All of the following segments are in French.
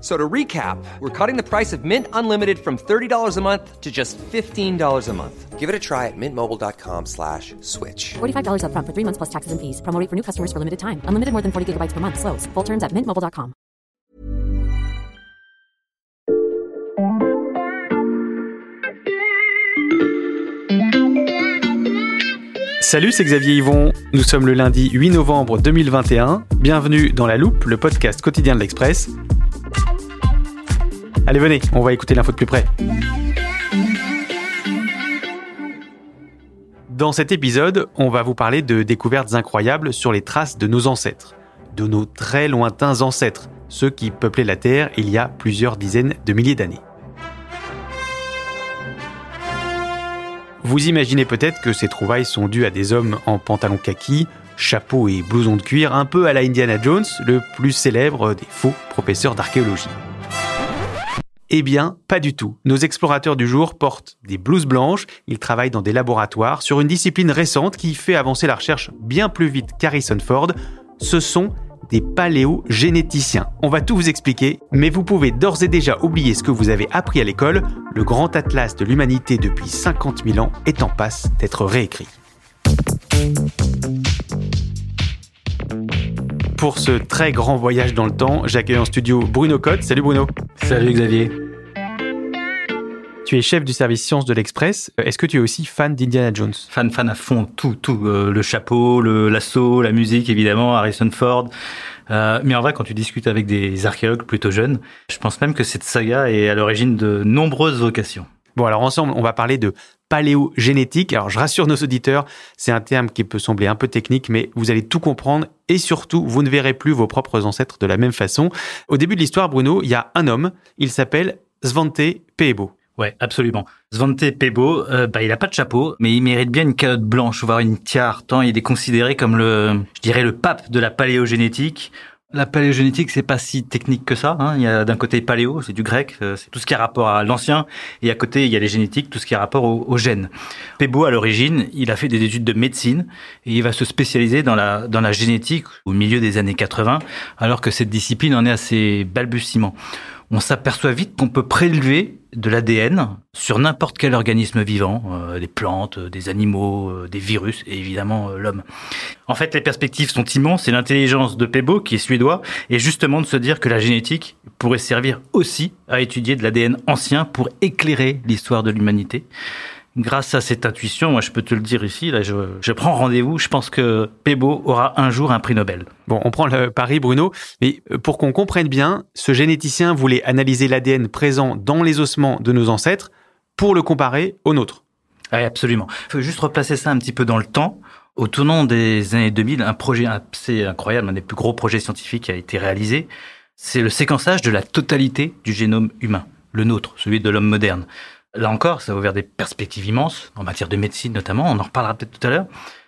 So to recap, we're cutting the price of Mint Unlimited from $30 a month to just $15 a month. Give it a try at mintmobile.com slash switch. $45 upfront for three months plus taxes and fees. Promo rate for new customers for limited time. Unlimited more than 40 gigabytes per month. Slows. Full terms at mintmobile.com. Salut, c'est Xavier Yvon. Nous sommes le lundi 8 novembre 2021. Bienvenue dans La Loupe, le podcast quotidien de l'Express. Allez, venez, on va écouter l'info de plus près. Dans cet épisode, on va vous parler de découvertes incroyables sur les traces de nos ancêtres, de nos très lointains ancêtres, ceux qui peuplaient la Terre il y a plusieurs dizaines de milliers d'années. Vous imaginez peut-être que ces trouvailles sont dues à des hommes en pantalon kaki, chapeau et blouson de cuir, un peu à la Indiana Jones, le plus célèbre des faux professeurs d'archéologie. Eh bien, pas du tout. Nos explorateurs du jour portent des blouses blanches, ils travaillent dans des laboratoires sur une discipline récente qui fait avancer la recherche bien plus vite qu'Harrison Ford. Ce sont des paléogénéticiens. On va tout vous expliquer, mais vous pouvez d'ores et déjà oublier ce que vous avez appris à l'école. Le grand atlas de l'humanité depuis 50 000 ans est en passe d'être réécrit. Pour ce très grand voyage dans le temps, j'accueille en studio Bruno Cotte. Salut Bruno. Salut Xavier. Tu es chef du service sciences de l'Express. Est-ce que tu es aussi fan d'Indiana Jones? Fan, fan à fond, tout, tout. Euh, le chapeau, le l'assaut, la musique, évidemment, Harrison Ford. Euh, mais en vrai, quand tu discutes avec des archéologues plutôt jeunes, je pense même que cette saga est à l'origine de nombreuses vocations. Bon, alors ensemble, on va parler de paléogénétique. Alors, je rassure nos auditeurs, c'est un terme qui peut sembler un peu technique, mais vous allez tout comprendre et surtout, vous ne verrez plus vos propres ancêtres de la même façon. Au début de l'histoire, Bruno, il y a un homme, il s'appelle Svante Peebo. Ouais, absolument. Svante Pebo, euh, bah, il a pas de chapeau, mais il mérite bien une calotte blanche, voire une tiare, tant il est considéré comme le, je dirais, le pape de la paléogénétique. La paléogénétique, c'est pas si technique que ça. Hein. Il y a d'un côté paléo, c'est du grec, euh, c'est tout ce qui a rapport à l'ancien, et à côté il y a les génétiques, tout ce qui a rapport aux, aux gènes. Pebo, à l'origine, il a fait des études de médecine et il va se spécialiser dans la dans la génétique au milieu des années 80, alors que cette discipline en est à ses balbutiements. On s'aperçoit vite qu'on peut prélever de l'ADN sur n'importe quel organisme vivant, euh, des plantes, euh, des animaux, euh, des virus et évidemment euh, l'homme. En fait, les perspectives sont immenses et l'intelligence de Pebo, qui est suédois, est justement de se dire que la génétique pourrait servir aussi à étudier de l'ADN ancien pour éclairer l'histoire de l'humanité. Grâce à cette intuition, moi je peux te le dire ici, là je, je prends rendez-vous, je pense que Pebo aura un jour un prix Nobel. Bon, on prend le pari, Bruno, mais euh, pour qu'on comprenne bien, ce généticien voulait analyser l'ADN présent dans les ossements de nos ancêtres pour le comparer au nôtre. Oui, absolument. Il faut juste replacer ça un petit peu dans le temps. Au tournant des années 2000, un projet assez incroyable, un des plus gros projets scientifiques a été réalisé. C'est le séquençage de la totalité du génome humain, le nôtre, celui de l'homme moderne. Là encore, ça a ouvert des perspectives immenses, en matière de médecine notamment, on en reparlera peut-être tout à l'heure.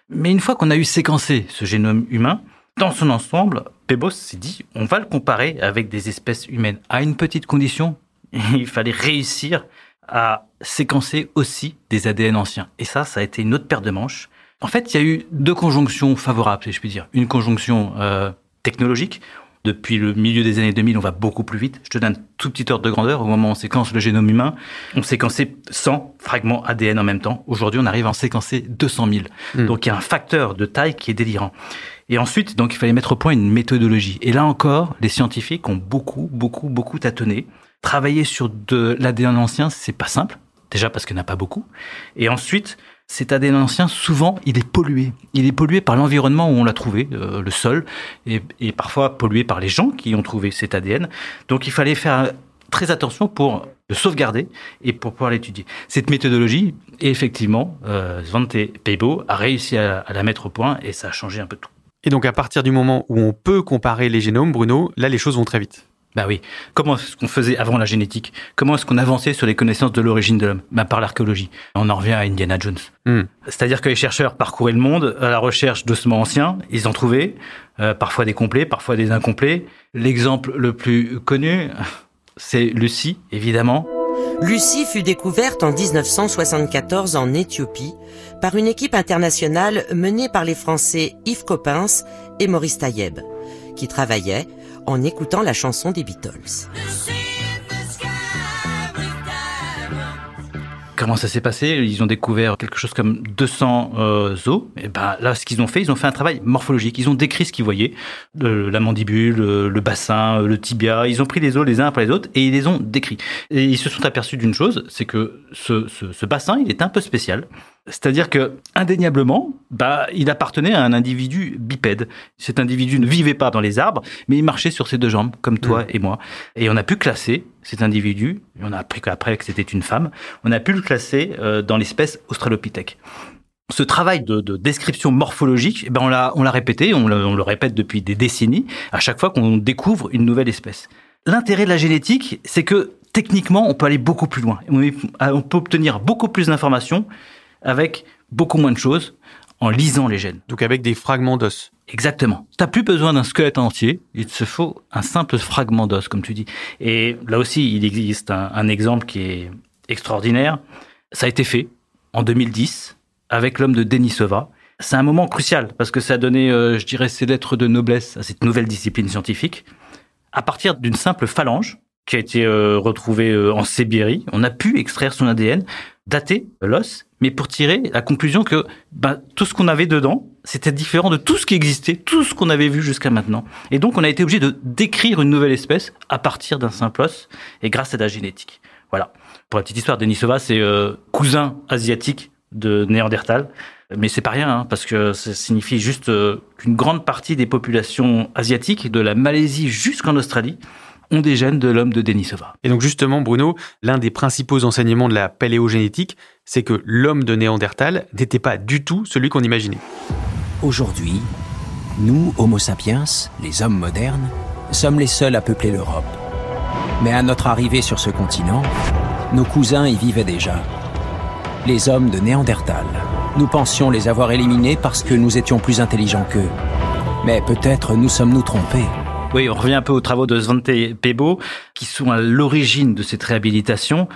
Mais une fois qu'on a eu séquencé ce génome humain, dans son ensemble, Pebos s'est dit, on va le comparer avec des espèces humaines, à une petite condition, il fallait réussir à séquencer aussi des ADN anciens. Et ça, ça a été une autre paire de manches. En fait, il y a eu deux conjonctions favorables, si je puis dire. Une conjonction euh, technologique. Depuis le milieu des années 2000, on va beaucoup plus vite. Je te donne un tout petit ordre de grandeur. Au moment où on séquence le génome humain, on séquençait 100 fragments ADN en même temps. Aujourd'hui, on arrive à en séquencer 200 000. Mm. Donc, il y a un facteur de taille qui est délirant. Et ensuite, donc, il fallait mettre au point une méthodologie. Et là encore, les scientifiques ont beaucoup, beaucoup, beaucoup tâtonné. Travailler sur de l'ADN ancien, c'est pas simple. Déjà parce qu'il n'y en a pas beaucoup. Et ensuite, cet ADN ancien, souvent, il est pollué. Il est pollué par l'environnement où on l'a trouvé, euh, le sol, et, parfois pollué par les gens qui ont trouvé cet ADN. Donc il fallait faire très attention pour le sauvegarder et pour pouvoir l'étudier. Cette méthodologie, effectivement, euh, Svante Peibo a réussi à la mettre au point et ça a changé un peu tout. Et donc à partir du moment où on peut comparer les génomes, Bruno, là les choses vont très vite. Bah oui. Comment est-ce qu'on faisait avant la génétique? Comment est-ce qu'on avançait sur les connaissances de l'origine de l'homme? Bah Par l'archéologie. On en revient à Indiana Jones. Hmm. C'est-à-dire que les chercheurs parcouraient le monde à la recherche d'ossements anciens. Ils en trouvaient, euh, parfois des complets, parfois des incomplets. L'exemple le plus connu, c'est Lucie, évidemment. Lucie fut découverte en 1974 en Éthiopie par une équipe internationale menée par les Français Yves Coppens et Maurice Taïeb, qui travaillaient en écoutant la chanson des Beatles. Comment ça s'est passé? Ils ont découvert quelque chose comme 200 euh, os. Et ben là, ce qu'ils ont fait, ils ont fait un travail morphologique. Ils ont décrit ce qu'ils voyaient, le, la mandibule, le, le, bassin, le tibia. Ils ont pris les os les uns après les autres et ils les ont décrits. Et ils se sont aperçus d'une chose, c'est que ce bassin, il est un peu spécial. C'est-à-dire que indéniablement, bah, il appartenait à un individu bipède. Cet individu ne vivait pas dans les arbres, mais il marchait sur ses deux jambes, comme toi mmh. et moi. Et on a pu classer cet individu. Et on a appris qu'après que c'était une femme. On a pu le classer euh, dans l'espèce Australopithèque. Ce travail de, de description morphologique, eh ben on l'a on l'a répété, on le répète depuis des décennies. À chaque fois qu'on découvre une nouvelle espèce. L'intérêt de la génétique, c'est que techniquement, on peut aller beaucoup plus loin. On peut obtenir beaucoup plus d'informations avec beaucoup moins de choses en lisant les gènes. Donc avec des fragments d'os. Exactement. T'as plus besoin d'un squelette entier, il te faut un simple fragment d'os, comme tu dis. Et là aussi, il existe un, un, exemple qui est extraordinaire. Ça a été fait en 2010 avec l'homme de Denisova. C'est un moment crucial parce que ça a donné, euh, je dirais, ses lettres de noblesse à cette nouvelle discipline scientifique. À partir d'une simple phalange qui a été euh, retrouvée euh, en Sibérie, on a pu extraire son ADN, dater l'os mais pour tirer la conclusion que bah, tout ce qu'on avait dedans, c'était différent de tout ce qui existait, tout ce qu'on avait vu jusqu'à maintenant. Et donc, on a été obligé de décrire une nouvelle espèce à partir d'un simple os et grâce à la génétique. Voilà. Pour la petite histoire, Denisova, c'est euh, cousin asiatique de Néandertal. Mais c'est pas rien, hein, parce que ça signifie juste euh, qu'une grande partie des populations asiatiques, de la Malaisie jusqu'en Australie, ont des gènes de l'homme de Denisova. Et donc justement, Bruno, l'un des principaux enseignements de la paléogénétique, c'est que l'homme de Néandertal n'était pas du tout celui qu'on imaginait. Aujourd'hui, nous, Homo sapiens, les hommes modernes, sommes les seuls à peupler l'Europe. Mais à notre arrivée sur ce continent, nos cousins y vivaient déjà. Les hommes de Néandertal. Nous pensions les avoir éliminés parce que nous étions plus intelligents qu'eux. Mais peut-être nous sommes-nous trompés. Oui, on revient un peu aux travaux de Svante Pebo, qui sont à l'origine de cette réhabilitation.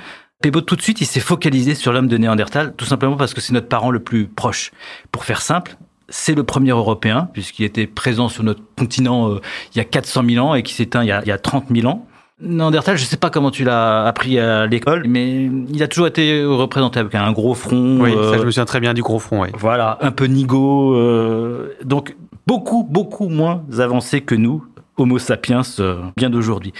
Pebo, tout de suite, il s'est focalisé sur l'homme de Néandertal, tout simplement parce que c'est notre parent le plus proche. Pour faire simple, c'est le premier Européen, puisqu'il était présent sur notre continent euh, il y a 400 000 ans et qui s'éteint il, il, y a 30 000 ans. Néandertal, je ne sais pas comment tu l'as appris à l'école, mais il a toujours été représenté avec un gros front. Oui, euh, ça je me souviens très bien du gros front. Oui. Voilà, un peu nigo, euh, donc beaucoup, beaucoup moins avancé que nous, Homo sapiens euh, bien d'aujourd'hui.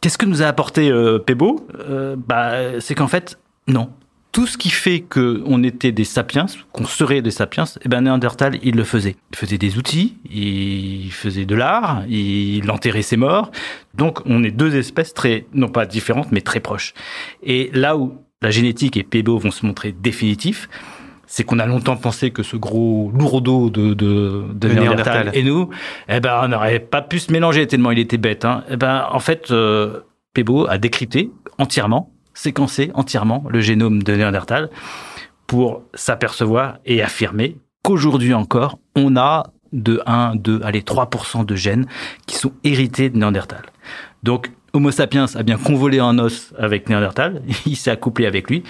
Qu'est-ce que nous a apporté euh, Pebo? Euh, bah, C'est qu'en fait, non. Tout ce qui fait que on était des sapiens, qu'on serait des sapiens, eh ben Néandertal, il le faisait. Il faisait des outils, il faisait de l'art, il enterrait ses morts. Donc on est deux espèces très, non pas différentes, mais très proches. Et là où la génétique et Pebo vont se montrer définitifs, c'est qu'on a longtemps pensé que ce gros lourdeau de, de, de, de Néandertal, Néandertal, et nous, eh ben, on n'aurait pas pu se mélanger tellement il était bête. Hein. Eh ben, en fait, euh, Pebo a décrypté entièrement, séquencé entièrement le génome de Néandertal pour s'apercevoir et affirmer qu'aujourd'hui encore, on a de 1, 2, allez, 3% de gènes qui sont hérités de Néandertal. Donc, Homo sapiens a bien convolé un os avec Néandertal, il s'est accouplé avec lui,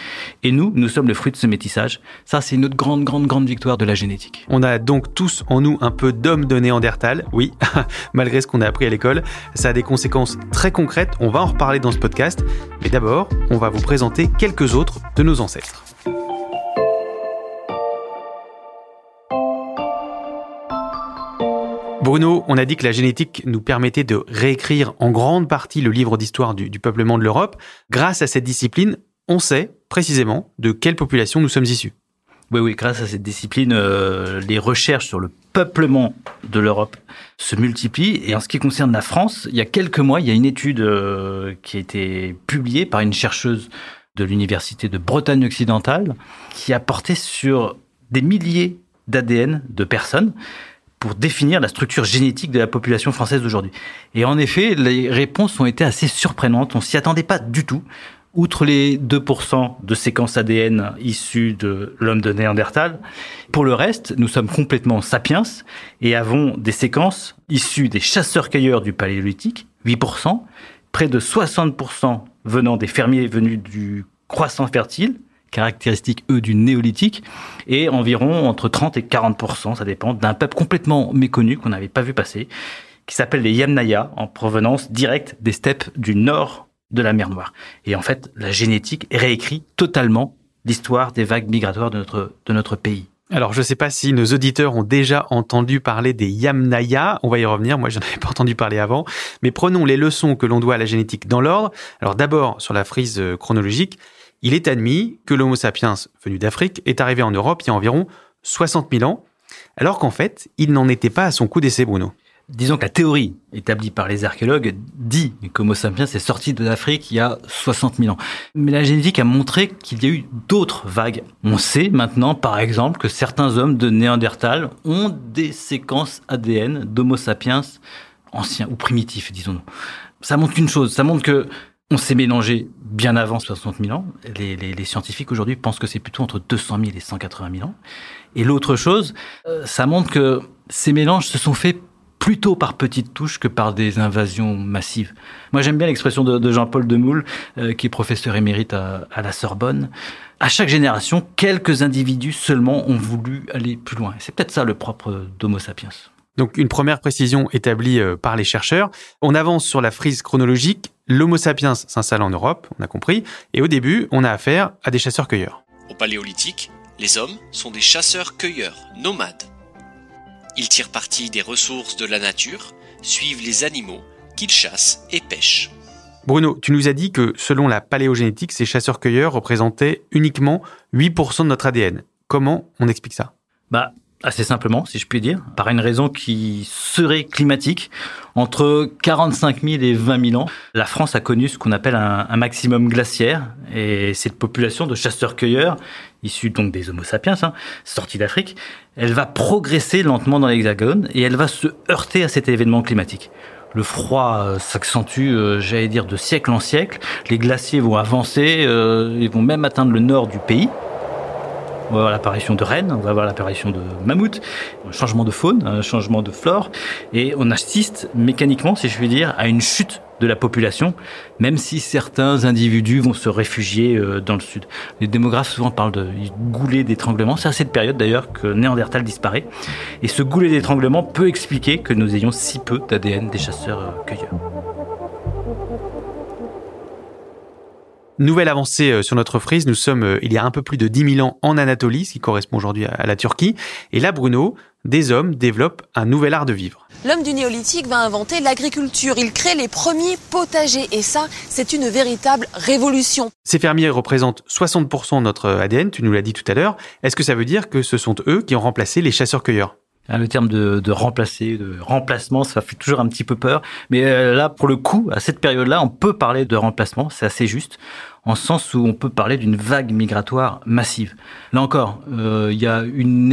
et nous, nous sommes le fruit de ce métissage. Ça, c'est une autre grande, grande, grande victoire de la génétique. On a donc tous en nous un peu d'homme de Néandertal, oui, malgré ce qu'on a appris à l'école. Ça a des conséquences très concrètes, on va en reparler dans ce podcast, mais d'abord, on va vous présenter quelques autres de nos ancêtres. Bruno, on a dit que la génétique nous permettait de réécrire en grande partie le livre d'histoire du, peuplement de l'Europe. Grâce à cette discipline, on sait précisément de quelle population nous sommes issus. Oui, oui, grâce à cette discipline, euh, les recherches sur le peuplement de l'Europe se multiplient. Et en ce qui concerne la France, il y a quelques mois, il y a une étude euh, qui a été publiée par une chercheuse de l'université de Bretagne occidentale qui a porté sur des milliers d'ADN de personnes pour définir la structure génétique de la population française d'aujourd'hui. Et en effet, les réponses ont été assez surprenantes. On s'y attendait pas du tout. Outre les 2% de séquences ADN issues de l'homme de Néandertal, pour le reste, nous sommes complètement sapiens et avons des séquences issues des chasseurs-cueilleurs du Paléolithique, 8%, près de 60% venant des fermiers venus du croissant fertile, caractéristiques, eux, du néolithique, et environ entre 30 et 40%, ça dépend, d'un peuple complètement méconnu qu'on n'avait pas vu passer, qui s'appelle les Yamnaya, en provenance directe des steppes du nord de la mer Noire. Et en fait, la génétique réécrit totalement l'histoire des vagues migratoires de notre, de notre pays. Alors, je ne sais pas si nos auditeurs ont déjà entendu parler des Yamnaya. On va y revenir. Moi, je n'en avais pas entendu parler avant. Mais prenons les leçons que l'on doit à la génétique dans l'ordre. Alors, d'abord, sur la frise euh, chronologique, il est admis que l'Homo sapiens venu d'Afrique est arrivé en Europe il y a environ 60 000 ans, alors qu'en fait, il n'en était pas à son coup d'essai, Bruno. Disons que la théorie établie par les archéologues dit qu'Homo sapiens est sorti de l'Afrique il y a 60 000 ans. Mais la génétique a montré qu'il y a eu d'autres vagues. On sait maintenant, par exemple, que certains hommes de Néandertal ont des séquences ADN d'Homo sapiens anciens ou primitifs, disons-nous. Ça montre une chose, ça montre que on s'est mélangé bien avant 60 000 ans. Les, les, les scientifiques aujourd'hui pensent que c'est plutôt entre 200 000 et 180 000 ans. Et l'autre chose, euh, ça montre que ces mélanges se sont faits plutôt par petites touches que par des invasions massives. Moi, j'aime bien l'expression de, de Jean-Paul Demoule, euh, qui est professeur émérite à, à, la Sorbonne. À chaque génération, quelques individus seulement ont voulu aller plus loin. C'est peut-être ça le propre d'Homo sapiens. Donc une première précision établie euh, par les chercheurs. On avance sur la frise chronologique. L'Homo sapiens s'installe en Europe, on a compris, et au début, on a affaire à des chasseurs-cueilleurs. Au Paléolithique, les hommes sont des chasseurs-cueilleurs, nomades. Ils tirent parti des ressources de la nature, suivent les animaux qu'ils chassent et pêchent. Bruno, tu nous as dit que selon la paléogénétique, ces chasseurs-cueilleurs représentaient uniquement 8% de notre ADN. Comment on explique ça? Bah, assez simplement, si je puis dire, par une raison qui serait climatique. Entre 45 000 et 20 000 ans, la France a connu ce qu'on appelle un, maximum glaciaire, et cette population de chasseurs-cueilleurs, issue donc des Homo sapiens, hein, sortis d'Afrique, elle va progresser lentement dans l'Hexagone et elle va se heurter à cet événement climatique. Le froid euh, s'accentue, euh, j'allais dire, de siècle en siècle. Les glaciers vont avancer, euh, ils vont même atteindre le nord du pays on va voir l'apparition de rennes, on va voir l'apparition de mammouths, un changement de faune, un changement de flore, et on assiste mécaniquement, si je puis dire, à une chute de la population, même si certains individus vont se réfugier dans le sud. Les démographes souvent parlent de goulet d'étranglement. C'est à cette période d'ailleurs que Néandertal disparaît. Et ce goulet d'étranglement peut expliquer que nous ayons si peu d'ADN des chasseurs-cueilleurs. Nouvelle avancée sur notre frise, nous sommes il y a un peu plus de 10 000 ans en Anatolie, ce qui correspond aujourd'hui à la Turquie. Et là, Bruno, des hommes développent un nouvel art de vivre. L'homme du néolithique va inventer l'agriculture. Il crée les premiers potagers. Et ça, c'est une véritable révolution. Ces fermiers représentent 60% de notre ADN, tu nous l'as dit tout à l'heure. Est-ce que ça veut dire que ce sont eux qui ont remplacé les chasseurs-cueilleurs? Le terme de, remplacer, de remplacement, ça fait toujours un petit peu peur. Mais euh, là, pour le coup, à cette période-là, on peut parler de remplacement, c'est assez juste, en sens où on peut parler d'une vague migratoire massive. Là encore, euh, il y a une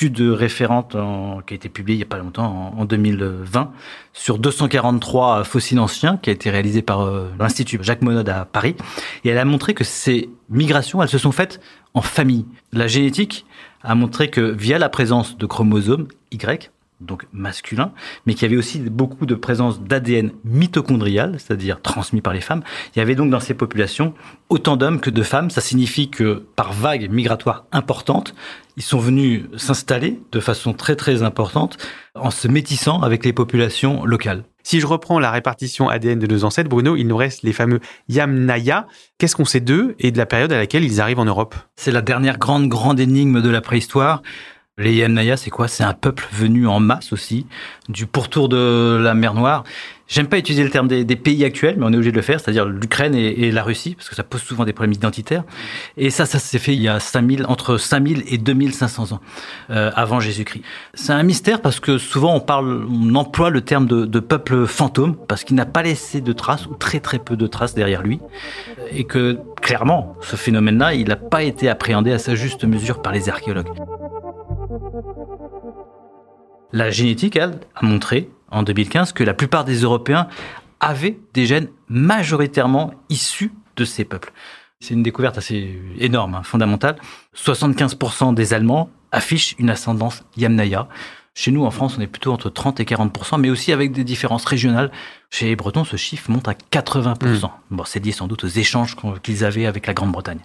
étude référente en, qui a été publiée il n'y a pas longtemps, en, en, 2020, sur 243 fossiles anciens, qui a été réalisée par euh, l'Institut Jacques Monod à Paris. Et elle a montré que ces migrations, elles se sont faites en famille. La génétique a montré que via la présence de chromosomes Y, donc masculin, mais qu'il y avait aussi beaucoup de présence d'ADN mitochondrial, c'est-à-dire transmis par les femmes. Il y avait donc dans ces populations autant d'hommes que de femmes. Ça signifie que par vague migratoire importante, ils sont venus s'installer de façon très très importante en se métissant avec les populations locales. Si je reprends la répartition ADN de nos ancêtres, Bruno, il nous reste les fameux Yamnaya. Qu'est-ce qu'on sait d'eux et de la période à laquelle ils arrivent en Europe? C'est la dernière grande grande énigme de la préhistoire. Les Yamnaya, c'est quoi? C'est un peuple venu en masse aussi, du pourtour de la mer Noire. J'aime pas utiliser le terme des, pays actuels, mais on est obligé de le faire, c'est-à-dire l'Ukraine et, la Russie, parce que ça pose souvent des problèmes identitaires. Et ça, ça s'est fait il y a 5000, entre 5000 et 2500 ans euh, avant Jésus-Christ. C'est un mystère parce que souvent on parle, on emploie le terme de, de peuple fantôme parce qu'il n'a pas laissé de traces ou très très peu de traces derrière lui, et que clairement, ce phénomène-là, il n'a pas été appréhendé à sa juste mesure par les archéologues. La génétique, elle, a montré en 2015 que la plupart des Européens avaient des gènes majoritairement issus de ces peuples. C'est une découverte assez énorme, hein, fondamentale. 75% des Allemands affichent une ascendance Yamnaya. Chez nous, en France, on est plutôt entre 30 et 40%, mais aussi avec des différences régionales. Chez les Bretons, ce chiffre monte à 80%. Hmm. Bon, c'est lié sans doute aux échanges qu'ils avaient avec la Grande-Bretagne.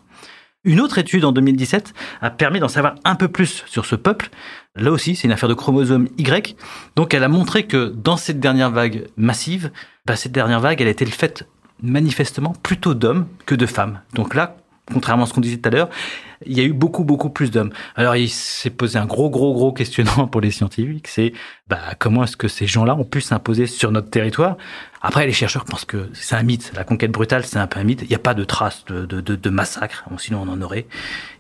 Une autre étude en 2017 a permis d'en savoir un peu plus sur ce peuple. Là aussi, c'est une affaire de chromosome Y. Donc, elle a montré que dans cette dernière vague massive, bah, cette dernière vague, elle a été le fait manifestement plutôt d'hommes que de femmes. Donc là, contrairement à ce qu'on disait tout à l'heure, il y a eu beaucoup, beaucoup plus d'hommes. Alors, il s'est posé un gros, gros, gros questionnement pour les scientifiques, c'est bah, comment est-ce que ces gens-là ont pu s'imposer sur notre territoire? Après, les chercheurs pensent que c'est un mythe. La conquête brutale, c'est un peu un mythe. Il n'y a pas de traces de, de, de, de massacre, sinon on en aurait.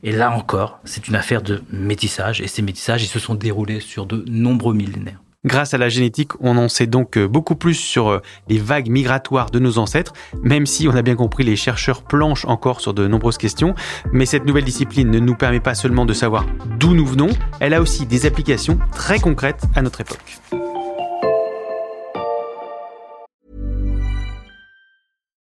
Et là encore, c'est une affaire de métissage, et ces métissages, ils se sont déroulés sur de nombreux millénaires. Grâce à la génétique, on en sait donc euh, beaucoup plus sur euh, les vagues migratoires de nos ancêtres, même si on a bien compris les chercheurs planchent encore sur de nombreuses questions. Mais cette nouvelle discipline ne nous permet pas seulement de savoir d'où nous venons, elle a aussi des applications très concrètes à notre époque.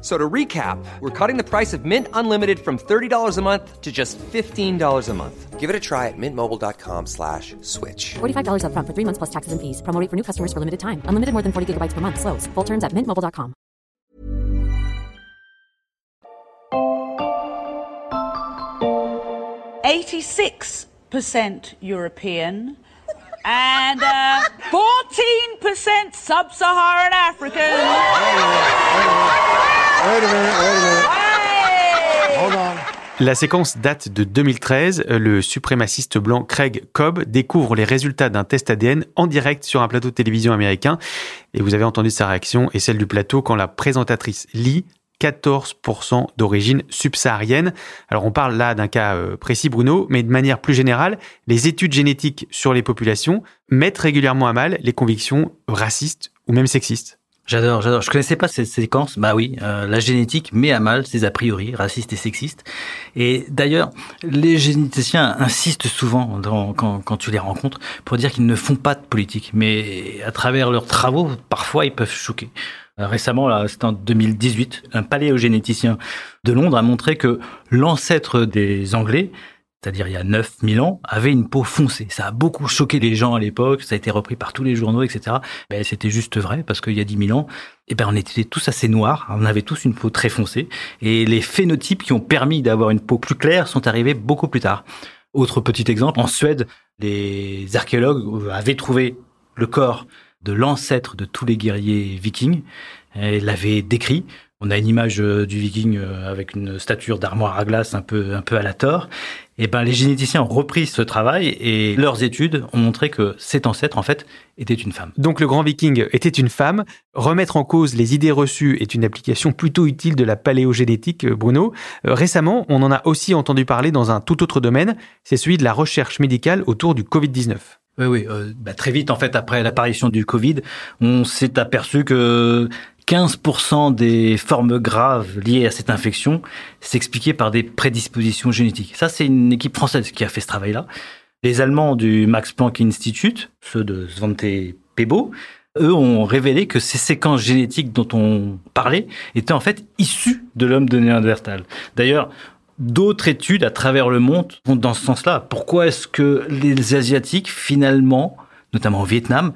So to recap, we're cutting the price of Mint Unlimited from $30 a month to just $15 a month. Give it a try at mintmobile.com slash switch. $45 up front for three months plus taxes and fees. Promo for new customers for limited time. Unlimited more than 40 gigabytes per month. Slows. Full terms at mintmobile.com. Eighty-six percent European and uh, 14% sub-Saharan African. Wait a minute, wait a minute. Hold on. La séquence date de 2013. Le suprémaciste blanc Craig Cobb découvre les résultats d'un test ADN en direct sur un plateau de télévision américain. Et vous avez entendu sa réaction et celle du plateau quand la présentatrice Lee 14% d'origine subsaharienne. Alors on parle là d'un cas euh, précis Bruno, mais de manière plus générale, les études génétiques sur les populations mettent régulièrement à mal les convictions racistes ou même sexistes. J'adore, j'adore. Je connaissais pas cette séquence. Bah oui, euh, la génétique met à mal ces a priori racistes et sexistes. Et d'ailleurs, les généticiens insistent souvent dans, quand, quand tu les rencontres pour dire qu'ils ne font pas de politique. Mais à travers leurs travaux, parfois, ils peuvent choquer. Euh, récemment, c'était en 2018, un paléogénéticien de Londres a montré que l'ancêtre des Anglais c'est-à-dire il y a 9000 ans, avait une peau foncée. Ça a beaucoup choqué les gens à l'époque, ça a été repris par tous les journaux, etc. Ben, c'était juste vrai, parce qu'il y a 10 000 ans, eh ben, on était tous assez noirs, on avait tous une peau très foncée, et les phénotypes qui ont permis d'avoir une peau plus claire sont arrivés beaucoup plus tard. Autre petit exemple, en Suède, les archéologues avaient trouvé le corps de l'ancêtre de tous les guerriers vikings, et l'avaient décrit on a une image euh, du viking euh, avec une stature d'armoire à glace un peu, un peu à la tort. Et ben, les généticiens ont repris ce travail et leurs études ont montré que cet ancêtre, en fait, était une femme. Donc le grand viking était une femme. Remettre en cause les idées reçues est une application plutôt utile de la paléogénétique, euh, Bruno. Récemment, on en a aussi entendu parler dans un tout autre domaine, c'est celui de la recherche médicale autour du Covid-19. Oui, oui. bah, très vite, en fait, après l'apparition du Covid, on s'est aperçu que 15% des formes graves liées à cette infection s'expliquaient par des prédispositions génétiques. Ça, c'est une équipe française qui a fait ce travail-là. Les Allemands du Max Planck Institute, ceux de Svante Pebo, eux ont révélé que ces séquences génétiques dont on parlait étaient en fait issues de l'homme de Néandertal. D'ailleurs, d'autres études à travers le monde vont dans ce sens-là. Pourquoi est-ce que les Asiatiques, finalement, notamment au Vietnam,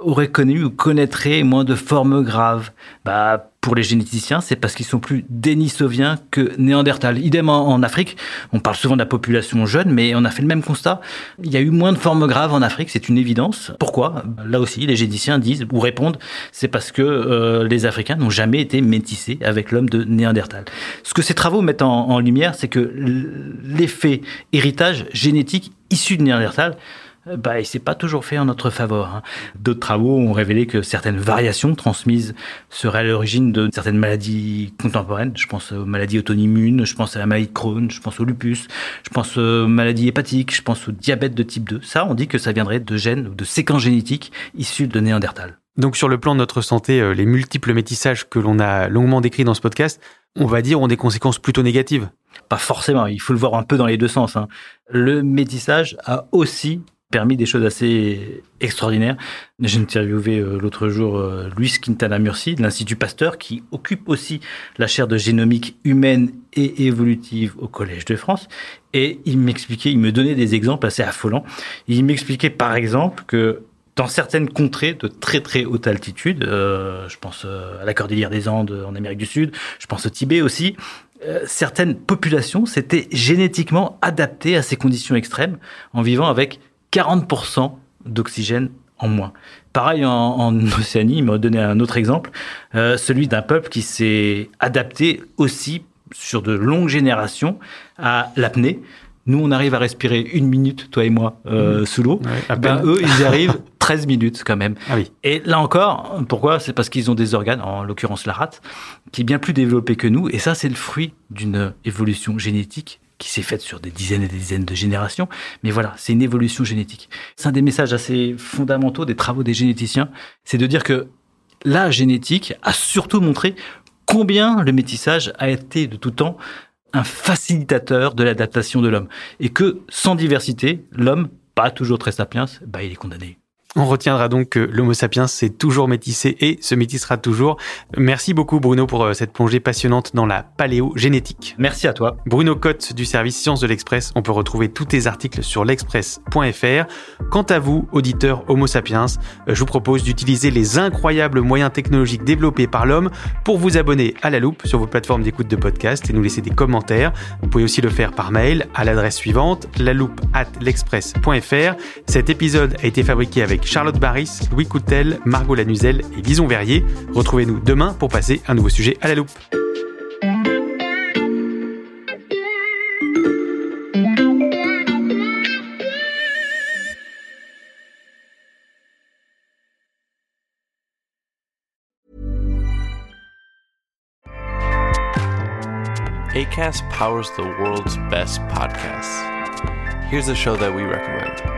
auraient connu ou connaîtraient moins de formes graves bah, Pour les généticiens, c'est parce qu'ils sont plus dénisoviens que néandertal. Idem en, Afrique, on parle souvent de la population jeune, mais on a fait le même constat. Il y a eu moins de formes graves en Afrique, c'est une évidence. Pourquoi? Là aussi, les généticiens disent ou répondent, c'est parce que euh, les Africains n'ont jamais été métissés avec l'homme de néandertal. Ce que ces travaux mettent en, en lumière, c'est que l'effet héritage génétique issu de néandertal bah, il s'est pas toujours fait en notre faveur. Hein. D'autres travaux ont révélé que certaines variations transmises seraient à l'origine de certaines maladies contemporaines. Je pense aux maladies auto-immunes, je pense à la maladie de Crohn, je pense au lupus, je pense aux maladies hépatiques, je pense au diabète de type 2. Ça, on dit que ça viendrait de gènes ou de séquences génétiques issues de Néandertal. Donc sur le plan de notre santé, euh, les multiples métissages que l'on a longuement décrits dans ce podcast, on va dire, ont des conséquences plutôt négatives. Pas forcément, il faut le voir un peu dans les deux sens. Hein. Le métissage a aussi permis des choses assez extraordinaires. J'ai interviewé euh, l'autre jour euh, Luis Quintana Murci de l'Institut Pasteur qui occupe aussi la chaire de génomique humaine et évolutive au Collège de France. Et il m'expliquait, il me donnait des exemples assez affolants. Il m'expliquait par exemple que dans certaines contrées de très très haute altitude, euh, je pense à la cordillère des Andes en Amérique du Sud, je pense au Tibet aussi, certaines populations s'étaient génétiquement adaptées à ces conditions extrêmes en vivant avec 40% d'oxygène en moins. Pareil en, Océanie, il m'a donné un autre exemple, euh, celui d'un peuple qui s'est adapté aussi sur de longues générations à l'apnée. Nous, on arrive à respirer une minute, toi et moi, euh, mmh. sous l'eau. ben, eux, ils y arrivent 13 minutes quand même. Ah oui. Et là encore, pourquoi? C'est parce qu'ils ont des organes, en l'occurrence la rate, qui est bien plus développé que nous. Et ça, c'est le fruit d'une évolution génétique qui s'est faite sur des dizaines et des dizaines de générations. Mais voilà, c'est une évolution génétique. C'est un des messages assez fondamentaux des travaux des généticiens, c'est de dire que la génétique a surtout montré combien le métissage a été de tout temps un facilitateur de l'adaptation de l'homme. Et que sans diversité, l'homme, pas toujours très sapiens, bah, il est condamné. On retiendra donc que l'Homo sapiens s'est toujours métissé et se métissera toujours. Merci beaucoup Bruno pour euh, cette plongée passionnante dans la paléogénétique. Merci à toi. Bruno Cotte du service Sciences de l'Express. On peut retrouver tous tes articles sur l'express.fr. Quant à vous, auditeurs Homo sapiens, euh, je vous propose d'utiliser les incroyables moyens technologiques développés par l'homme pour vous abonner à la loupe sur vos plateformes d'écoute de podcast et nous laisser des commentaires. Vous pouvez aussi le faire par mail à l'adresse suivante, la loupe at l'express.fr. Cet épisode a été fabriqué avec Charlotte Barris, Louis Coutel, Margot Lanuzel et Lison Verrier. Retrouvez-nous demain pour passer un nouveau sujet à la loupe. ACAST powers the world's best podcasts. Here's a show that we recommend.